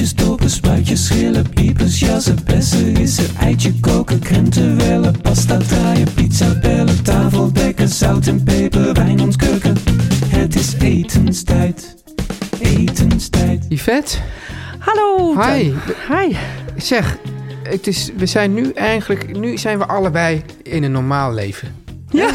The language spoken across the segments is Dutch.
Boontjes, dopen, spuitjes, schillen, piepers, jassen, bessen, rissen, eitje koken, krenten wellen, pasta draaien, pizza bellen, tafel dekken, zout en peper, wijn ontkurken. Het is etenstijd, etenstijd. Yvette, Hallo. Hi. Hi. zeg, het is, we zijn nu eigenlijk, nu zijn we allebei in een normaal leven. Ja.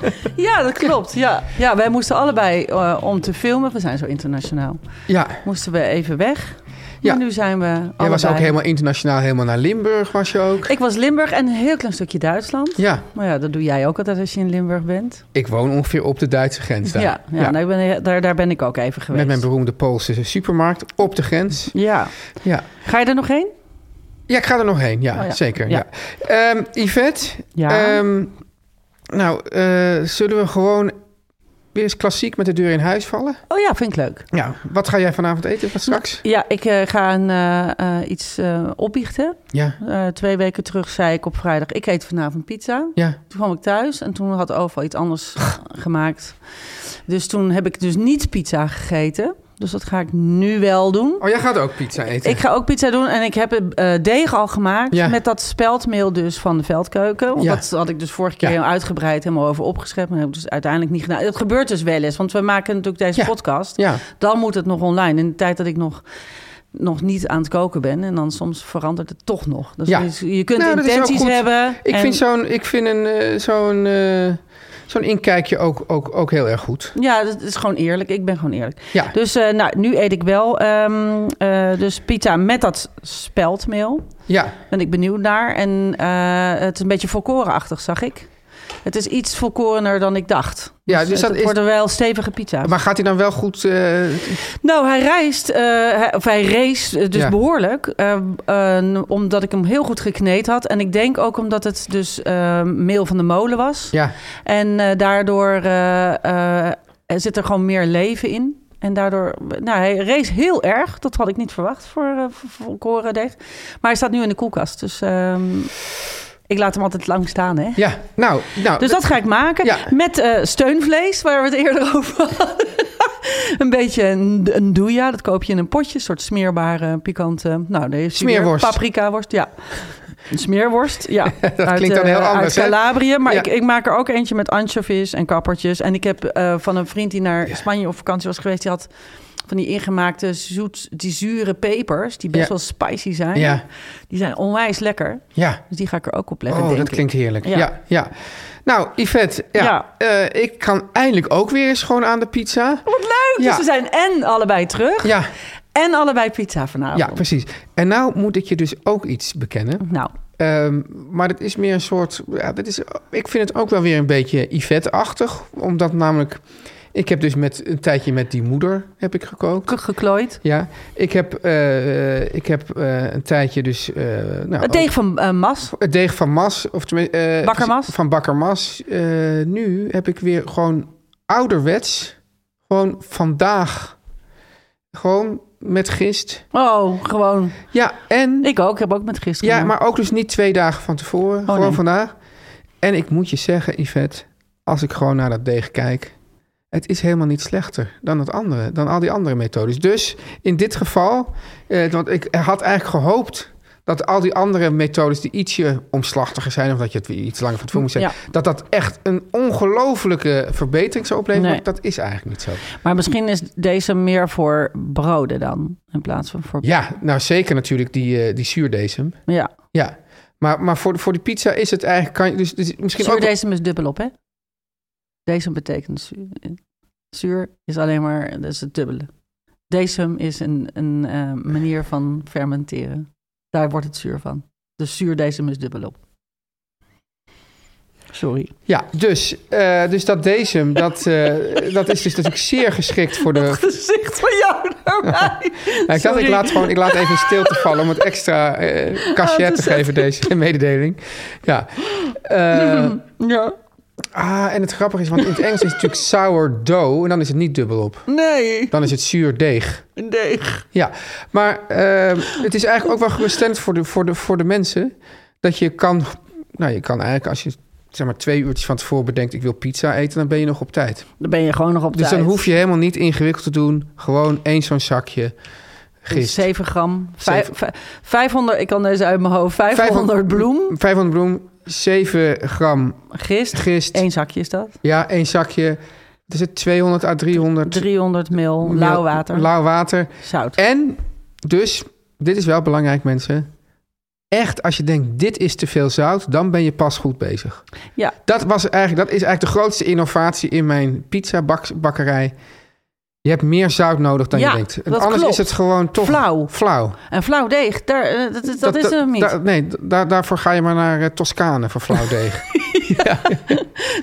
ja, dat klopt. Ja. ja, wij moesten allebei eh, om te filmen. We zijn zo internationaal. Ja, Moesten we even weg. Ja. Maar nu zijn we allebei. jij was ook helemaal internationaal, helemaal naar Limburg was je ook. Ik was Limburg en een heel klein stukje Duitsland. Ja, Maar ja, dat doe jij ook altijd als je in Limburg bent. ik woon ongeveer op de Duitse grens daar. Ja, ja, Nou, ik ben, daar, daar ben ik ook even geweest. Met mijn beroemde Poolse supermarkt op de grens. Ja. Ja, Ga je er nog heen? ja ik ga er nog heen. Ja, Oh ja. zeker. Ja. Ja. Ehm, Yvette, Ja. ehm, nou, eh, zullen we gewoon weer eens klassiek met de deur in huis vallen? Oh ja, vind ik leuk. Ja, wat ga jij vanavond eten? Wat straks? Ja, ik eh, ga een, eh, iets opbiechten. Ja, twee weken terug zei ik op vrijdag, ik eet vanavond pizza. ja. Toen kwam ik thuis en toen had overal iets anders gemaakt. Dus toen heb ik dus niet pizza gegeten. Dus dat ga ik nu wel doen. Oh, jij gaat ook pizza eten? Ik ga ook pizza doen en ik heb eh deeg al gemaakt Ja. met dat speldmeel dus van de veldkeuken. Want Ja. Dat had ik dus vorige keer heel uitgebreid helemaal over opgeschreven. Maar dat heb ik dus uiteindelijk niet gedaan. Dat gebeurt dus wel eens, want we maken natuurlijk deze podcast. Ja, Dan moet het nog online. In de tijd dat ik nog, nog niet aan het koken ben. En dan soms verandert het toch nog. Dus Ja. je- kunt Nou, intenties hebben. ik en- vind zo'n, ik vind een, eh, zo'n, eh, zo'n inkijkje ook, ook, ook heel erg goed. Ja, dat is gewoon eerlijk. Ik ben gewoon eerlijk. Ja, Dus eh, nou, nu eet ik wel ehm, eh, dus pizza met dat speldmeel. ja. Ben ik benieuwd naar. En eh, het is een beetje volkorenachtig, zag ik. Het is iets volkorener dan ik dacht. Ja, dus het, dat het is- worden wel stevige pizza's. Maar gaat hij dan wel goed... eh, Nou, hij reist, eh, hij, of hij race eh, dus Ja. behoorlijk. eh, eh, omdat ik hem heel goed gekneed had. En ik denk ook omdat het dus meel van de molen was. ja, En daardoor zit er gewoon meer leven in. En daardoor, nou, hij race heel erg. Dat had ik niet verwacht voor, eh voor. Maar hij staat nu in de koelkast. Dus ehm, ik laat hem altijd lang staan, hè. ja. Nou, nou Dus dat ga ik maken. Ja. Met eh, steunvlees, waar we het eerder over hadden. een beetje een, een doeja. Dat koop je in een potje. Een soort smeerbare, pikante... Nou, deze. Smeerworst. Paprikaworst, ja. Een smeerworst, ja. Dat klinkt dan eh, heel anders? Uit Calabrië. Maar Ja. ik, ik maak er ook eentje met anchovies en kappertjes. En ik heb eh, van een vriend die naar Spanje op vakantie was geweest... die had van die ingemaakte zoet, die zure pepers... die best Ja. wel spicy zijn. Ja. Die zijn onwijs lekker. Ja. Dus die ga ik er ook op leggen, Oh, denk dat ik. klinkt heerlijk. Ja. Ja. ja, Nou, Yvette, ja, eh, ik kan eindelijk ook weer eens gewoon aan de pizza. Wat leuk! Dus we zijn en allebei terug... Ja, en allebei pizza vanavond. ja, precies. En nou moet ik je dus ook iets bekennen. Nou, Ehm, maar het is meer een soort. Ja, dit is, ik vind het ook wel weer een beetje Yvette-achtig. Omdat namelijk. Ik heb dus met een tijdje met die moeder heb ik gekookt. ge- geklooid. Ja, ik heb, eh, ik heb eh, een tijdje dus... eh, nou, Het deeg van Mas. het deeg van Mas. Of tenminste, eh, Bakker Mas? Van Bakker Mas. Eh, nu heb ik weer gewoon ouderwets... Gewoon vandaag... Gewoon met gist. Oh, gewoon. Ja, en... Ik ook. Ik heb ook met gisteren. Ja, maar ook dus niet twee dagen van tevoren. gewoon nee. vandaag. En ik moet je zeggen, Yvette, als ik gewoon naar dat deeg kijk... het is helemaal niet slechter dan het andere, dan al die andere methodes. Dus in dit geval, eh, want ik had eigenlijk gehoopt... dat al die andere methodes die ietsje omslachtiger zijn... of dat je het iets langer van tevoren moet zeggen... dat dat echt een ongelofelijke verbetering zou opleveren. Nee. Dat is eigenlijk niet zo. Maar misschien is deze meer voor broden dan. In plaats van voor. Ja, nou zeker natuurlijk die, eh die zuurdesem. Ja. Ja, maar, maar voor, voor die pizza is het eigenlijk... Kan je dus, dus misschien ook... Zuurdesem is dubbel op, hè? Deze betekent. zuur. Zuur is alleen maar, dat is het dubbele. Decem is een, een eh, manier van fermenteren. Daar wordt het zuur van. Dus zuurdecem is dubbelop. Sorry. Ja, dus, eh, dus dat decem, dat, eh, dat is dus natuurlijk zeer geschikt voor de... Gezicht van jou naar mij. Ja, ik dacht, ik laat, gewoon, ik laat even stilte vallen om het extra eh cachet te het geven, deze mededeling. Ja. Ja. Ah, en het grappige is, want in het Engels is het natuurlijk sourdough en dan is het niet dubbelop. Nee, Dan is het zuur deeg. een deeg. Ja, maar eh, het is eigenlijk ook wel geruststellend voor de, voor, de, voor de mensen dat je kan, nou je kan eigenlijk als je zeg maar twee uurtjes van tevoren bedenkt ik wil pizza eten, dan ben je nog op tijd. Dan ben je gewoon nog op Dus tijd. dan hoef je helemaal niet ingewikkeld te doen, gewoon één zo'n zakje gist. 7 gram. Vijf- Zeven. vij- 500, ik kan deze uit mijn hoofd. 500 bloem. 500 bloem, 7 gram Gist. gist. Eén zakje is dat. Ja, één zakje. Is het 200 à 300 300 mil mil lauw water. Lauw water. Zout. En dus, dit is wel belangrijk mensen. Echt, als je denkt, dit is te veel zout, dan ben je pas goed bezig. Ja. Dat, was eigenlijk, dat is eigenlijk de grootste innovatie in mijn pizza-bakkerij. Je hebt meer zout nodig dan Ja, je denkt. En anders klopt. is het gewoon toch Flauw. flauw. En flauw deeg, daar, eh, dat, dat, is hem niet. da- nee, da- daarvoor ga je maar naar eh, Toscane voor flauw deeg.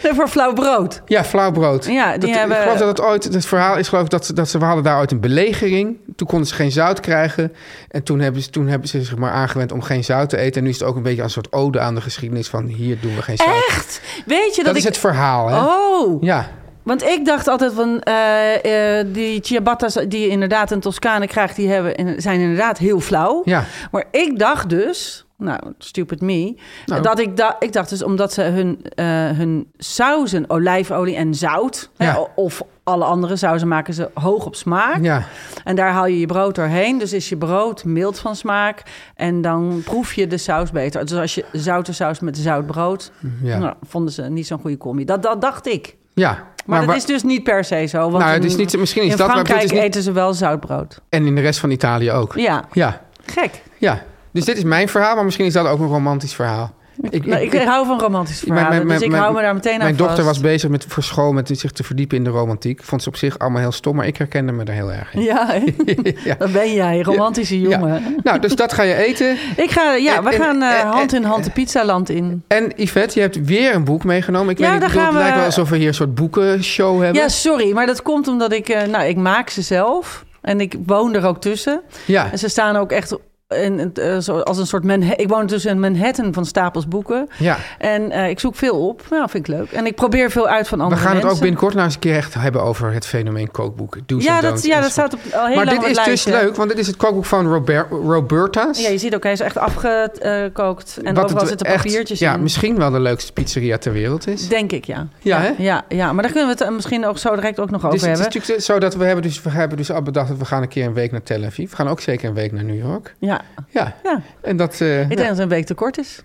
Nee, voor flauw brood. ja, flauw brood. Ja, die Dat- hebben... Ik geloof dat het ooit, het verhaal is geloof ik dat, ze- dat ze, we hadden daar ooit een belegering. Toen konden ze geen zout krijgen. En toen hebben ze, toen hebben ze zich maar aangewend om geen zout te eten. En nu is het ook een beetje een soort ode aan de geschiedenis van hier doen we geen zout. Echt? Weet je dat, Dat is het verhaal, hè? Oh, Ja, want ik dacht altijd van eh, eh, die ciabattas die je inderdaad in Toscane krijgt, die hebben, zijn inderdaad heel flauw. ja. Maar ik dacht dus, nou, stupid me, Nou. dat ik, da ik dacht dus omdat ze hun, eh, hun sauzen, olijfolie en zout, Ja. hè, of alle andere sauzen maken ze hoog op smaak. ja. En daar haal je je brood doorheen. Dus is je brood mild van smaak. En dan proef je de saus beter. Dus als je zoute saus met zout brood... Ja. Nou, vonden ze niet zo'n goede combi. Dat, dat dacht ik. Ja. Maar, wa- dat is dus niet per se zo. Want Nou, het is in- niet- misschien is in dat, maar Frankrijk is niet- eten ze wel zoutbrood. En in de rest van Italië ook. Ja, Ja, gek. ja. Dus dit is mijn verhaal, maar misschien is dat ook een romantisch verhaal. Ik, Nou, ik, hou van romantische Mijn- verhalen. mijn- dus ik mijn- hou me daar meteen aan Mijn vast. dochter was bezig met, voor school met zich te verdiepen in de romantiek. Vond ze op zich allemaal heel stom, maar ik herkende me er heel erg in. Ja? Ja. dat ben jij, romantische jongen. Nou, dus dat ga je eten. Ik ga, ja, En- we en- gaan eh, en- hand in hand de pizzaland in. En Yvette, je hebt weer een boek meegenomen. Ik weet niet, daar ik bedoel, het lijkt we- wel alsof we hier een soort boekenshow hebben. Ja, sorry, maar dat komt omdat ik... eh, nou, ik maak ze zelf. En ik woon er ook tussen. Ja. En ze staan ook echt in, eh, als een soort Manhattan. Ik woon tussen een Manhattan van stapels boeken. ja. En eh, ik zoek veel op. Nou, vind ik leuk. En ik probeer veel uit van We andere gaan het ook mensen. binnenkort nou eens een keer echt hebben over het fenomeen kookboeken. Do's Ja, dat, ja, dat staat op al heel Maar lang dit is dus leuk, want dit is het kookboek van Robert, Roberta's. Ja, je ziet ook, hij is echt afgekookt. En Wat overal het zitten echt- papiertjes Ja, in. misschien wel de leukste pizzeria ter wereld is. Denk ik, ja. Ja, hè? ja, ja, maar daar kunnen we het eh, misschien ook zo direct ook nog over Dus het is hebben. natuurlijk zo dat we hebben dus, we hebben dus al bedacht dat we gaan een keer een week naar Tel Aviv. We gaan ook zeker een week naar New York. Ja, Ja, ja. en dat... eh, ik denk dat het een week te kort is.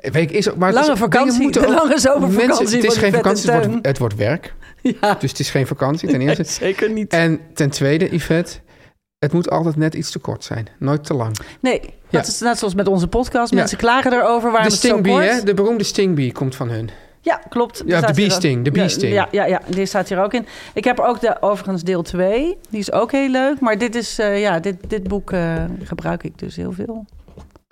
een week is ook... Maar Lange is, vakantie, de ook- lange zomervakantie Mensen, het is geen vakantie, het wordt, het wordt werk. Ja, Dus het is geen vakantie ten eerste. zeker niet. En ten tweede, Yvette, het moet altijd net iets te kort zijn. Nooit te lang. Nee, Ja. dat is net zoals met onze podcast. Mensen klagen erover waarom de het zo stingbee, kort. hè? De beroemde stingbee komt van hun. Ja, klopt. Ja, de ook. de bee-sting. Ja, ja, ja, die staat hier ook in. Ik heb ook de, overigens deel 2. Die is ook heel leuk. Maar dit, is, eh, ja, dit, dit boek eh, gebruik ik dus heel veel.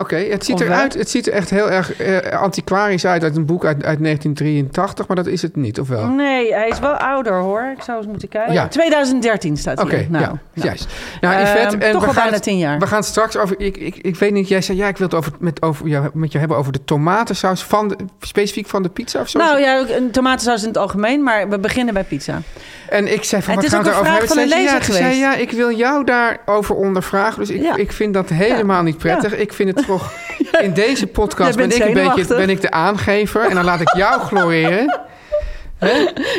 Oké, het, ziet eruit, het ziet er echt heel erg eh, antiquarisch uit uit een boek uit, uit 1983, maar dat is het niet, of wel? Nee, hij is wel ouder hoor. Ik zou eens moeten kijken. Ja. 2013 staat Oké, hier. Nou, ja, nou. juist. Nou, Ehm, en toch we al gaan bijna het- tien jaar. We gaan straks over. Ik, ik, ik weet niet, jij zei ja, ik wil het over, met, over, ja, met je hebben over de tomatensaus van de, specifiek van de pizza of zo. Nou ja, een tomatensaus in het algemeen, maar we beginnen bij pizza. en ik zei van Het wat is gaan we een daarover vraag hebben? van een Zei ze, lezer ja, zei ja, ik wil jou daarover ondervragen. Dus ik, Ja. ik vind dat helemaal niet prettig. Ik vind het in deze podcast ben ik een beetje ben ik de aangever en dan laat ik jou gloreren.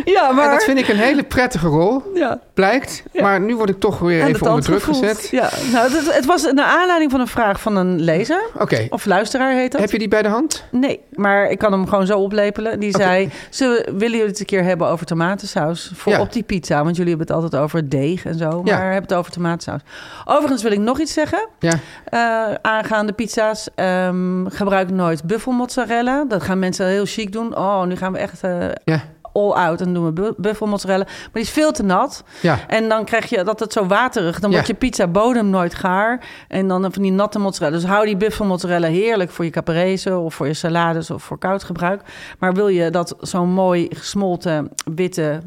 Ja, En dat vind ik een hele prettige rol, Ja. blijkt. Ja. Maar nu word ik toch weer aan even onder druk gevoeld. gezet. Ja, nou, het, het was naar aanleiding van een vraag van een lezer. Of luisteraar heet dat. heb je die bij de hand? Nee, maar ik kan hem gewoon zo oplepelen. Die zei, ze willen jullie het een keer hebben over tomatensaus voor Ja. op die pizza? Want jullie hebben het altijd over deeg en zo, maar hebben het over tomatensaus. Overigens wil ik nog iets zeggen. Ja. Eh, aangaande pizza's, ehm, gebruik nooit buffelmozzarella. Dat gaan mensen heel chic doen. Oh, nu gaan we echt eh, Ja. All out en doen we bu- buffelmozzarella. Maar die is veel te nat. Ja. En dan krijg je dat het zo waterig. Dan Ja. wordt je pizza bodem nooit gaar. En dan van die natte mozzarella. Dus hou die buffelmozzarella heerlijk voor je caprese of voor je salades of voor koud gebruik. Maar wil je dat zo'n mooi gesmolten witte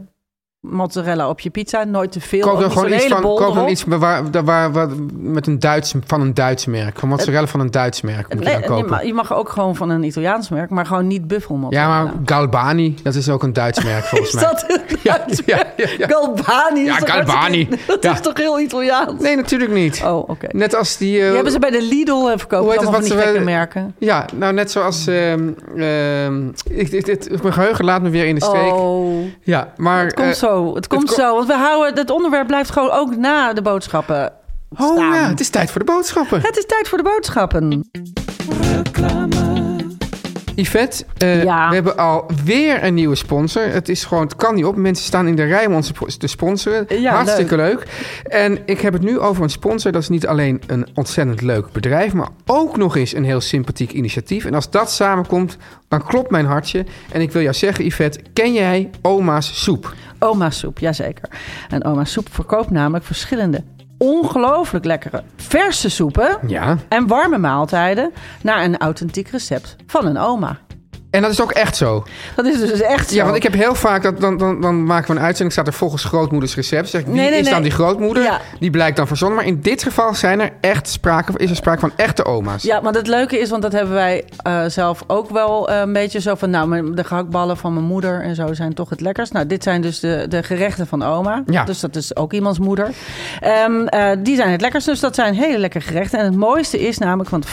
mozzarella op je pizza, nooit te veel. Koop dan gewoon iets van, koop dan iets waar, waar, waar, waar- met een Duits, van een Duits merk. Van mozzarella van een Duits merk moet je dan kopen. mag, je mag ook gewoon van een Italiaans merk, maar gewoon niet Ja, buffelmozzarella. maar Galbani, dat is ook een Duits merk volgens Is mij. dat een Ja, Duits ja, merk? ja, ja. Galbani. is Ja, Galbani. hartstikke- Dat Ja. is toch heel Italiaans? Nee, natuurlijk niet. Oh, oké. Net als die... eh, Die hebben ze bij de Lidl eh, verkopen. Allemaal het, van wat die gekke merken. Ja, nou net zoals... ehm ehm, ik, ik, dit- mijn geheugen laat me weer in de steek. Oh, Ja, maar... komt eh, zo. Het komt ko- zo. Want we houden, het onderwerp blijft gewoon ook na de boodschappen Oh staan. ja, het is tijd voor de boodschappen. Het is tijd voor de boodschappen. Yvette, eh, Ja. we hebben alweer een nieuwe sponsor. Het is gewoon, het kan niet op. Mensen staan in de rij om ons te sponsoren. Ja, Hartstikke leuk. En ik heb het nu over een sponsor. Dat is niet alleen een ontzettend leuk bedrijf, maar ook nog eens een heel sympathiek initiatief. En als dat samenkomt, dan klopt mijn hartje. En ik wil jou zeggen, Yvette, ken jij Oma's Soep? Oma soep, jazeker. En oma soep verkoopt namelijk verschillende ongelooflijk lekkere verse soepen Ja. en warme maaltijden naar een authentiek recept van een oma. En dat is ook echt zo. Dat is dus echt zo. Ja, want ik heb heel vaak, dat, dan, dan, dan maken we een uitzending, staat er volgens grootmoeders recept. Zeg ik, wie Nee, nee, is dan nee. die grootmoeder? Ja. Die blijkt dan verzonnen. Maar in dit geval zijn er echt sprake, is er sprake van echte oma's. Ja, maar het leuke is, want dat hebben wij eh, zelf ook wel eh, een beetje zo van... nou, de gehaktballen van mijn moeder en zo zijn toch het lekkerst. Nou, dit zijn dus de, de gerechten van oma. Ja. Dus dat is ook iemands moeder. Ehm, eh, die zijn het lekkerst, dus dat zijn hele lekkere gerechten. En het mooiste is namelijk, want 50%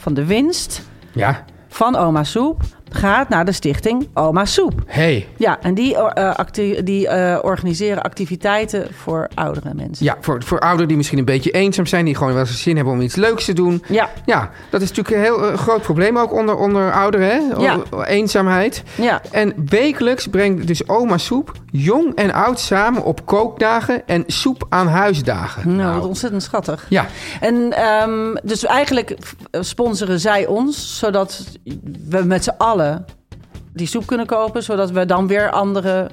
van de winst Ja. Van oma soep... gaat naar de stichting Oma Soep. Hey. Ja, en die, acti- die eh, organiseren activiteiten voor oudere mensen. Ja, voor, voor ouderen die misschien een beetje eenzaam zijn, die gewoon wel eens zin hebben om iets leuks te doen. Ja, Ja, dat is natuurlijk een heel eh, groot probleem ook onder, onder ouderen, hè? Ja. Eenzaamheid. ja. En wekelijks brengt dus oma soep jong en oud samen op kookdagen en soep aan huisdagen. Nou, wat ontzettend schattig. Ja, En ehm, dus eigenlijk sponsoren zij ons, zodat we met z'n allen die soep kunnen kopen, zodat we dan weer andere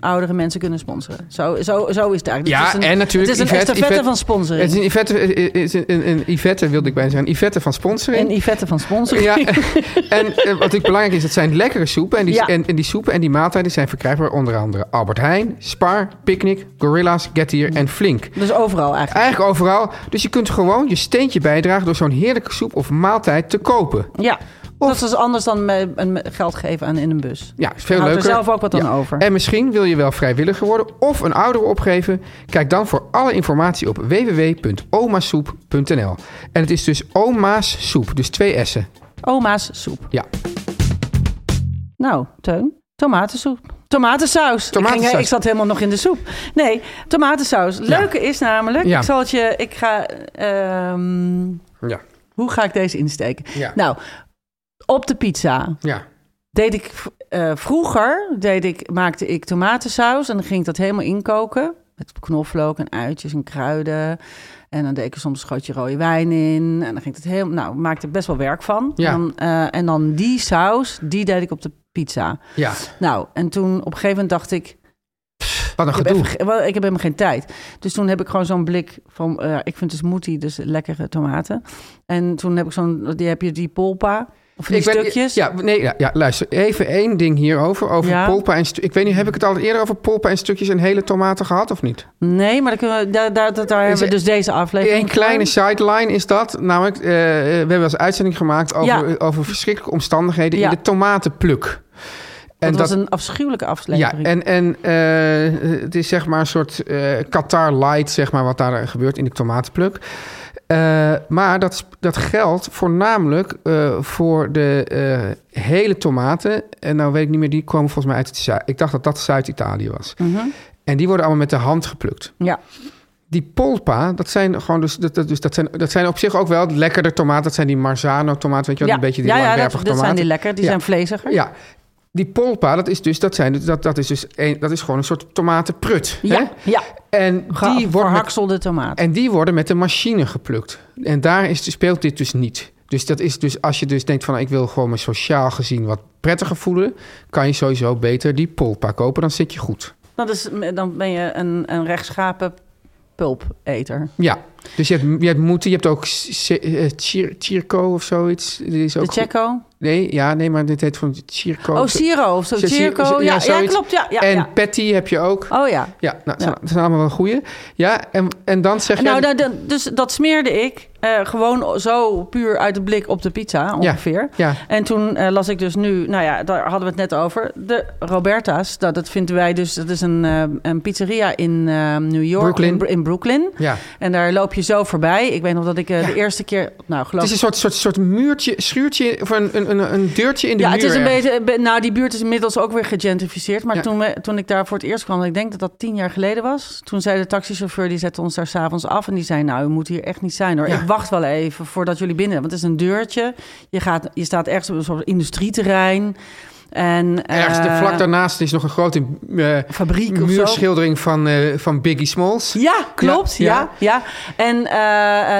oudere mensen kunnen sponsoren. Zo, zo, zo is het eigenlijk. Ja, het is een, en natuurlijk Het is een Yvette- van sponsoring. het is een Yvette, eh, is een, een, een Yvette wilde ik bijna zeggen, een Yvette van sponsoring. en Yvette van sponsoring. Ja, en eh, wat ook belangrijk is, het zijn lekkere soepen. En die, Ja. en, en die soepen en die maaltijden zijn verkrijgbaar onder andere Albert Heijn, Spar, Picnic, Gorilla's, Gettier en Flink. Dus overal eigenlijk. Eigenlijk overal. Dus je kunt gewoon je steentje bijdragen door zo'n heerlijke soep of maaltijd te kopen. Ja. Of- dat is anders dan geld geven aan in een bus. Ja, is veel Je houdt leuker. er zelf ook wat aan Ja. over. En misschien wil je wel vrijwilliger worden of een oudere opgeven. Kijk dan voor alle informatie op www.omasoep.nl. En het is dus Oma's Soep, dus twee S'en. Oma's soep. Ja. Nou, Teun, tomatensoep. Tomatensaus. Ik, Tomatensaus. ging- ik zat helemaal nog in de soep. Nee, tomatensaus. Leuke is namelijk, Ja. ik zal het je, ik ga, ehm, Ja. hoe ga ik deze insteken? Ja. Nou, op de pizza Ja. deed ik eh, vroeger, deed ik, maakte ik tomatensaus en dan ging ik dat helemaal inkoken. Met knoflook en uitjes en kruiden. En dan deed ik er soms een schootje rode wijn in. En dan ging het helemaal, nou, maakte ik best wel werk van. Ja. En, dan, eh, en dan die saus, die deed ik op de pizza. ja. Nou, en toen op een gegeven moment dacht ik, Wat een ik heb, gedoe. even, ge- wel, ik heb helemaal geen tijd. Dus toen heb ik gewoon zo'n blik van, eh, ik vind de smoothie dus lekkere tomaten. En toen heb ik zo'n, die heb je die polpa, of Ik ben- stukjes. Ja, nee, ja, ja, luister. Even één ding hierover. Over Ja. polpa en Ik weet niet, heb ik het al eerder over polpa en stukjes en hele tomaten gehad of niet? Nee, maar dan we, daar, daar, daar, daar hebben we dus deze aflevering Een kleine sideline is dat. Namelijk, eh, we hebben als uitzending gemaakt over, Ja. over verschrikkelijke omstandigheden Ja. in de tomatenpluk. Dat was een afschuwelijke ja, aflevering. en, en eh, het is zeg maar een soort eh Qatar light, zeg maar, wat daar gebeurt in de tomatenpluk. Eh, maar dat, dat geldt voornamelijk eh, voor de eh, hele tomaten. En nou weet ik niet meer, die komen volgens mij uit. Ik dacht dat dat Zuid-Italië was. Mhm. En die worden allemaal met de hand geplukt. Ja, Die polpa, dat zijn gewoon dus, dat, dat, dus dat, zijn, dat zijn op zich ook wel lekkerder tomaten. Dat zijn die Marzano tomaten, weet je wel, ja. een beetje die ja, ja dat, langwerpige dat zijn tomaten. die lekker. Die zijn vleesiger. Ja, die polpa, dat is dus, dat zijn, dat, dat is dus een, dat is gewoon een soort tomatenprut. Hè? ja. ja. En Ge- die, wordt tomaten. en die worden met de machine geplukt. En daar is, speelt dit dus niet. Dus dat is dus als je dus denkt van ik wil gewoon me sociaal gezien wat prettiger voelen, kan je sowieso beter die polpa kopen. Dan zit je goed. Dan ben je een, een rechtschapen pulpeter. Ja, dus je hebt, je hebt moeten, je hebt ook C- eh, Circo of zoiets. Die is De ook goed. Checo? Nee, ja, nee, maar dit heet van Circo. Oh, Ciro of zo. Cir- Circo. Cir- Ja, klopt. Ja, ja, en ja. Patty heb je ook. Oh ja. Ja, nou, dat zijn, allemaal wel goeie. Ja, en, en dan zeg je... Nou, dat- dus dat smeerde ik eh, gewoon zo puur uit de blik op de pizza ongeveer. ja. En toen eh, las ik dus nu, nou ja, daar hadden we het net over. De Roberta's, dat, dat vinden wij dus, dat is een, een pizzeria in New York. Brooklyn. In, in Brooklyn. Ja. En daar loop je zo voorbij. Ik weet nog dat ik eh, Ja. de eerste keer, nou geloof Het is een soort, soort, soort muurtje, schuurtje, of een, een, een, een deurtje in de ja, muur. het is een ergens. beetje. be- Nou, die buurt is inmiddels ook weer gegentrificeerd. Maar Ja. toen, we, toen ik daar voor het eerst kwam, ik denk dat dat tien jaar geleden was. Toen zei de taxichauffeur, die zette ons daar s'avonds af. En die zei: Nou, u moet hier echt niet zijn hoor. Ja. Ik wacht wel even voordat jullie binnen. Want het is een deurtje. Je, gaat, je staat ergens op een soort industrieterrein. En, Ergens de eh, vlak daarnaast is nog een grote eh, fabriek of zo. muurschildering van, eh, van Biggie Smalls. Ja, klopt. Ja, Ja, ja. En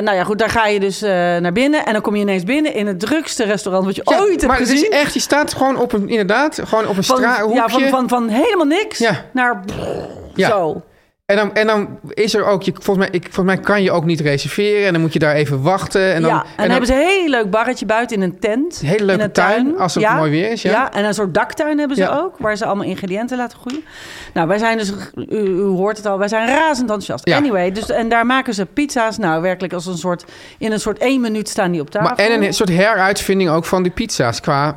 nou ja, goed, daar ga je dus naar binnen. En dan kom je ineens binnen in het drukste restaurant wat je Ja, ooit hebt maar het gezien. is echt, je staat gewoon op een, inderdaad, gewoon op een straathoekje. ja, van, van, van helemaal niks naar Ja. zo. En, dan, en dan is er ook, je, volgens, mij, ik, volgens mij kan je ook niet reserveren. En dan moet je daar even wachten. En dan, ja, en dan, hebben ze een heel leuk barretje buiten in een tent. Een hele leuke een tuin, als het ja, mooi weer is, ja. en een soort daktuin hebben ze Ja. ook, waar ze allemaal ingrediënten laten groeien. Nou, wij zijn dus, u, u hoort het al, wij zijn razend enthousiast. Ja. Anyway, dus, en daar maken ze pizza's, nou werkelijk als een soort, in een soort één minuut staan die op tafel. maar, en een soort heruitvinding ook van die pizza's. Qua,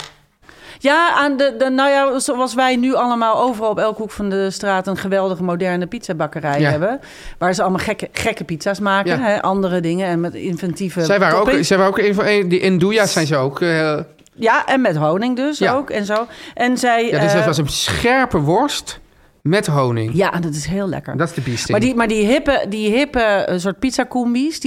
Ja, aan de, de, nou ja, zoals wij nu allemaal overal op elke hoek van de straat een geweldige moderne pizzabakkerij Ja. hebben. Waar ze allemaal gekke, gekke pizza's maken, Ja. hè, andere dingen en met inventieve zij waren ook, zij waren ook een van een, die Induja's zijn ze ook. eh, Ja, en met honing dus Ja. ook en zo. En zij... ja, dus eh, dat was een scherpe worst met honing. Ja, dat is heel lekker. Dat is de biesting. Maar die, maar die hippe, die hippe eh, soort die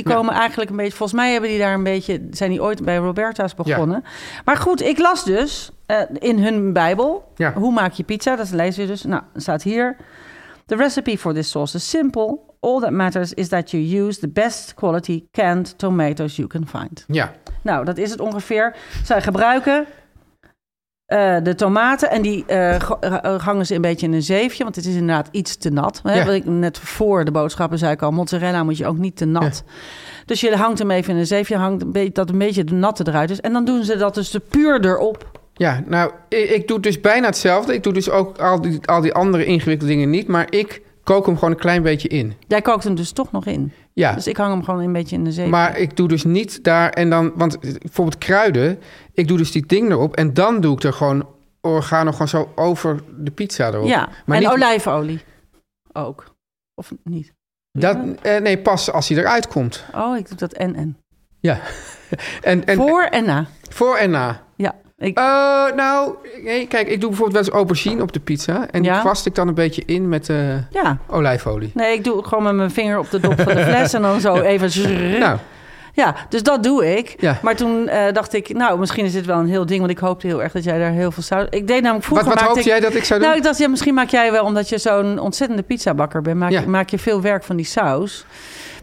Ja. komen eigenlijk een beetje... Volgens mij hebben die daar een beetje... Zijn die ooit bij Roberta's begonnen. Maar goed, ik las dus eh, in hun bijbel... Ja. Hoe maak je pizza? Dat lezen we dus. Nou, staat hier... The recipe for this sauce is simple. All that matters is that you use the best quality canned tomatoes you can find. Ja, Nou, dat is het ongeveer. Zij gebruiken eh, de tomaten en die eh, hangen ze een beetje in een zeefje, want het is inderdaad iets te nat. Hè? Ja. Ik net voor de boodschappen zei ik al, mozzarella moet je ook niet te nat. Dus je hangt hem even in een zeefje, hangt een beetje, dat een beetje de natte eruit is. En dan doen ze dat dus de puur erop. Ja nou, ik, ik doe dus bijna hetzelfde. Ik doe dus ook al die, al die andere ingewikkelde dingen niet. Maar ik kook hem gewoon een klein beetje in. Jij kookt hem dus toch nog in. Ja, Dus ik hang hem gewoon een beetje in de zeefje. maar ik doe dus niet daar en dan... Want bijvoorbeeld kruiden, ik doe dus die ding erop... en dan doe ik er gewoon oregano gewoon zo over de pizza erop. ja, maar en niet- olijfolie ook. Of niet? Dat, eh, nee, pas als hij eruit komt. Oh, ik doe dat en en. Ja. en, en, Voor en na. voor en na. Ja, ik, Eh, nou, nee, kijk, ik doe bijvoorbeeld wel eens aubergine op de pizza. En Ja. die kwast ik dan een beetje in met eh, ja. olijfolie. Nee, ik doe het gewoon met mijn vinger op de dop van de fles en dan zo even. zrrr. Nou, Ja, dus dat doe ik. Ja. Maar toen eh, dacht ik, nou, misschien is dit wel een heel ding, want ik hoopte heel erg dat jij daar heel veel saus. Ik deed namelijk wat, vroeger. wat maakte hoopte ik, jij dat ik zou doen? Nou, ik dacht, ja, misschien maak jij wel, omdat je zo'n ontzettende pizzabakker bent, maak, maak je veel werk van die saus.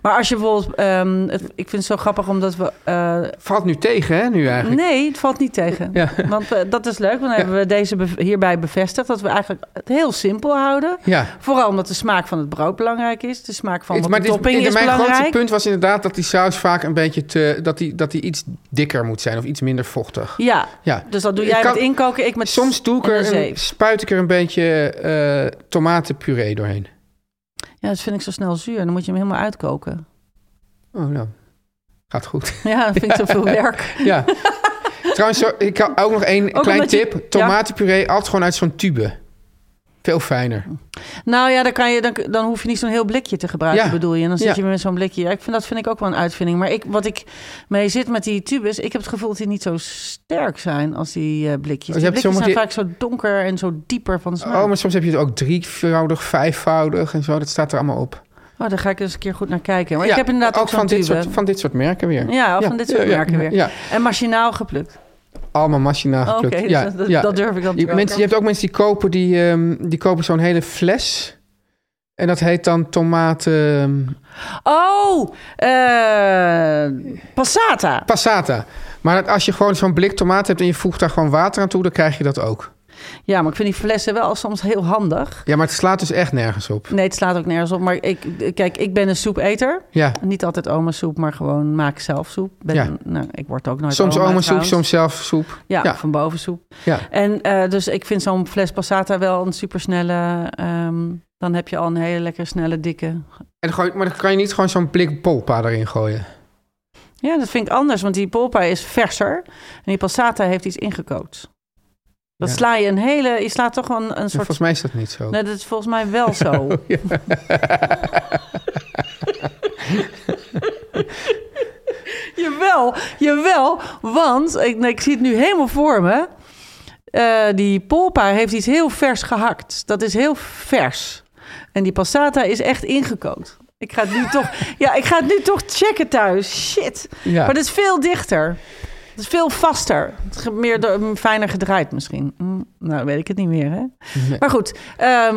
Maar als je bijvoorbeeld, ehm, het- ik vind het zo grappig omdat we. eh, Valt nu tegen, hè, nu eigenlijk. nee, het valt niet tegen. Ja. Want eh, dat is leuk, want dan hebben we deze hierbij bevestigd dat we eigenlijk het heel simpel houden. Ja. Vooral omdat de smaak van het brood belangrijk is. De smaak van Het- wat maar de dit is- topping is mijn grootste belangrijk. punt was inderdaad dat die saus vaak een beetje te... dat die, dat die iets dikker moet zijn of iets minder vochtig. Ja, Ja. dus dat doe jij kan- met inkoken, ik met Soms doe ik er een spuit ik er een beetje eh, tomatenpuree doorheen. Ja, dat vind ik zo snel zuur. Dan moet je hem helemaal uitkoken. Oh, nou. Gaat goed. Ja, dat vind ik zoveel werk. ja. Trouwens, ik had ook nog één klein je- tip. Tomatenpuree altijd gewoon uit zo'n tube. Veel fijner. Nou ja, dan, kan je, dan, dan hoef je niet zo'n heel blikje te gebruiken, Ja. bedoel je. En dan zit Ja. je met zo'n blikje. Ja, ik vind, dat vind ik ook wel een uitvinding. Maar ik, wat ik mee zit met die tubes... ik heb het gevoel dat die niet zo sterk zijn als die eh, blikjes. je Die blikjes zijn vaak zo donker en zo dieper van smaak. Oh, maar soms heb je het ook drievoudig, vijfvoudig en zo. Dat staat er allemaal op. Oh, daar ga ik eens een keer goed naar kijken. Maar Ja, ik heb inderdaad ook, van dit, tube. soort, van dit soort merken weer. Ja, of van dit soort merken weer. Ja, En machinaal geplukt. Allemaal machinaal Oké, geplukt. dus ja, dat, dat, ja. dat durf ik dan te mensen, je hebt ook mensen die kopen, die, ehm, die kopen zo'n hele fles En dat heet dan tomaten Oh, eh, passata. passata. Maar als je gewoon zo'n blik tomaat hebt en je voegt daar gewoon water aan toe, dan krijg je dat ook. Ja, maar ik vind die flessen wel soms heel handig. Ja, maar het slaat dus echt nergens op. Nee, het slaat ook nergens op. Maar ik, kijk, ik ben een soepeter. Ja. Niet altijd oma soep, maar gewoon maak zelf soep. Ben, Ja. nou, ik word ook nooit Soms oma, oma soep, soms zelf soep. Ja, ja. van boven soep. Ja. En eh, dus ik vind zo'n fles passata wel een supersnelle... ehm dan heb je al een hele lekker snelle, dikke... En gooi, maar dan kan je niet gewoon zo'n blik polpa erin gooien. Ja, dat vind ik anders, want die polpa is verser. En die passata heeft iets ingekookt. Dat Ja. sla je een hele... Je slaat toch een, een Ja, soort... volgens mij is dat niet zo. Nee, dat is volgens mij wel zo. jawel, jawel. Want, ik, nee, ik zie het nu helemaal voor me. Eh, die polpa heeft iets heel vers gehakt. Dat is heel vers. En die passata is echt ingekookt. Ik ga het nu toch, ja, ik ga het nu toch checken thuis. Shit. Ja. Maar dat is veel dichter. Is veel vaster. Meer door- fijner gedraaid misschien. Mm, nou, weet ik het niet meer, hè? Nee. Maar goed. ehm,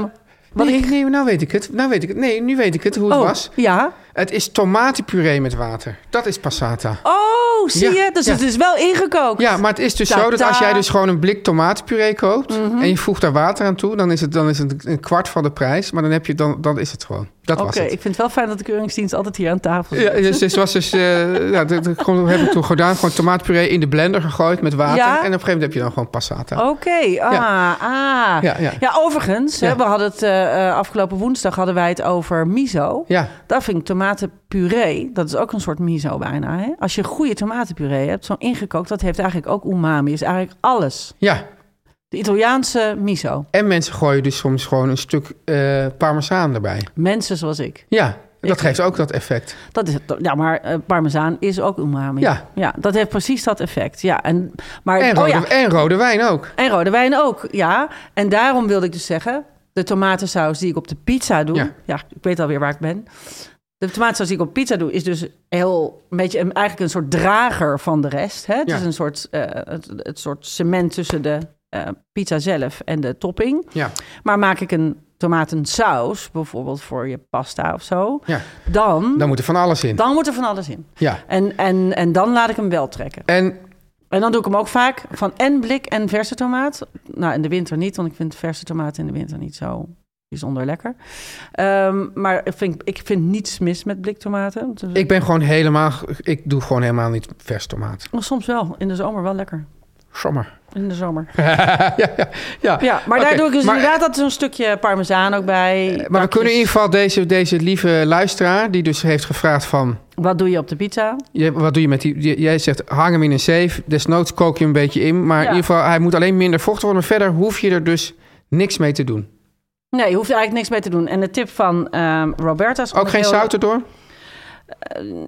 wat nee, ik... nee, nou weet ik het. Nou weet ik het. Nee, nu weet ik het hoe het Oh, was. ja. Het is tomatenpuree met water. Dat is passata. Oh, zie Ja, je? Dus ja. het is wel ingekookt. Ja, maar het is dus zo dat als jij dus gewoon een blik tomatenpuree koopt Mhm. en je voegt daar water aan toe, dan is het, dan is het een kwart van de prijs. Maar dan, heb je, dan, dan is het gewoon. Dat Oké, was het. ik vind het wel fijn dat de keuringsdienst altijd hier aan tafel zit. Ja, dus het was dus, eh ja, dat, heb ik toen gedaan. Gewoon tomatenpuree in de blender gegooid met water. Ja? En op een gegeven moment heb je dan gewoon passata. Oké, ah, ah. Ja, ja. Ja, overigens, Ja. Hè, we hadden het eh, eh, afgelopen woensdag hadden wij het over miso. Ja, Dat vind ik tomatenpuree, dat is ook een soort miso bijna. Hè? Als je goede tomatenpuree hebt, zo'n ingekookt, dat heeft eigenlijk ook umami. Is eigenlijk alles. ja. De Italiaanse miso. En mensen gooien dus soms gewoon een stuk eh parmezaan erbij. Mensen zoals ik. Ja, dat geeft ook dat effect. Dat is, het- ja, maar eh, parmezaan is ook umami. Ja. ja, dat heeft precies dat effect. Ja, en, maar, En oh rode, ja, en rode wijn ook. en rode wijn ook, ja. En daarom wilde ik dus zeggen, de tomatensaus die ik op de pizza doe... Ja. Ja, ik weet alweer waar ik ben. De tomatensaus die ik op pizza doe, is dus heel een beetje een, eigenlijk een soort drager van de rest. Hè? Het Ja. is een soort, eh, het, het soort cement tussen de eh, pizza zelf en de topping. Ja, Maar maak ik een tomatensaus, bijvoorbeeld voor je pasta of zo, ja. dan, Dan moet er van alles in. dan moet er van alles in. Ja. En, en, en dan laat ik hem wel trekken. En En dan doe ik hem ook vaak van en blik en verse tomaat. Nou, in de winter niet, want ik vind verse tomaat in de winter niet zo bijzonder lekker. Ehm, maar ik vind, ik vind niets mis met bliktomaten. Dus- ik ben gewoon helemaal... Ik doe gewoon helemaal niet vers tomaat. Oh, soms wel, in de zomer wel lekker. Sommer. In de zomer. ja, ja, ja. Ja, maar Oké, daar doe ik dus maar- inderdaad dat zo'n stukje parmezaan ook bij. Maar we kunnen in ieder geval deze, deze lieve luisteraar... die dus heeft gevraagd van... Wat doe je op de pizza? je- Wat doe je met die... Jij zegt, hang hem in een zeef. Desnoods kook je hem een beetje in. Maar in ieder geval, hij moet alleen minder vochtig worden. Maar verder hoef je er dus niks mee te doen. Nee, je hoeft er eigenlijk niks mee te doen. En de tip van ehm Roberta is Ook geen zout erdoor?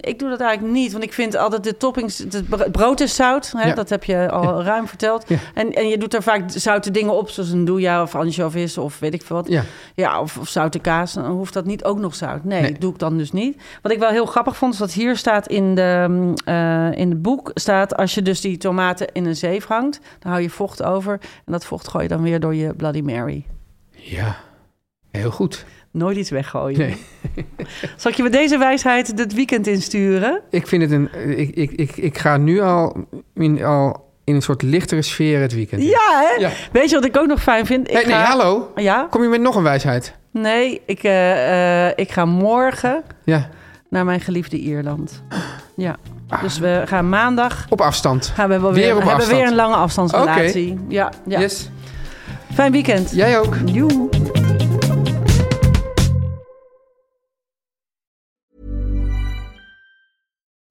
Ik doe dat eigenlijk niet, want ik vind altijd de toppings... Het bro- brood is zout, hè? Ja. dat heb je al ruim verteld. Ja. En, en je doet er vaak zoute dingen op, zoals een douja of anchovies of weet ik veel wat. Ja. Ja, of, of zoute kaas. Dan hoeft dat niet ook nog zout. Nee, Nee. doe ik dan dus niet. Wat ik wel heel grappig vond, is dat hier staat in, de, mm, eh, in het boek... staat als je dus die tomaten in een zeef hangt... dan hou je vocht over. En dat vocht gooi je dan weer door je Bloody Mary. Ja, heel goed. Nooit iets weggooien. Nee. Zal ik je met deze wijsheid het weekend insturen? Ik vind het een... Ik, ik, ik, ik ga nu al in, al in een soort lichtere sfeer het weekend in. Ja, hè? Ja. Weet je wat ik ook nog fijn vind? Ik Nee, nee, ga- hallo. Ja? Kom je met nog een wijsheid? Nee, ik, eh, eh, ik ga morgen Ja, naar mijn geliefde Ierland. Ja. Dus we gaan maandag... op afstand. Gaan we wel Weer weer, op hebben afstand. weer een lange afstandsrelatie. Ja, ja. Yes. Fijn weekend. Jij ook. Joe.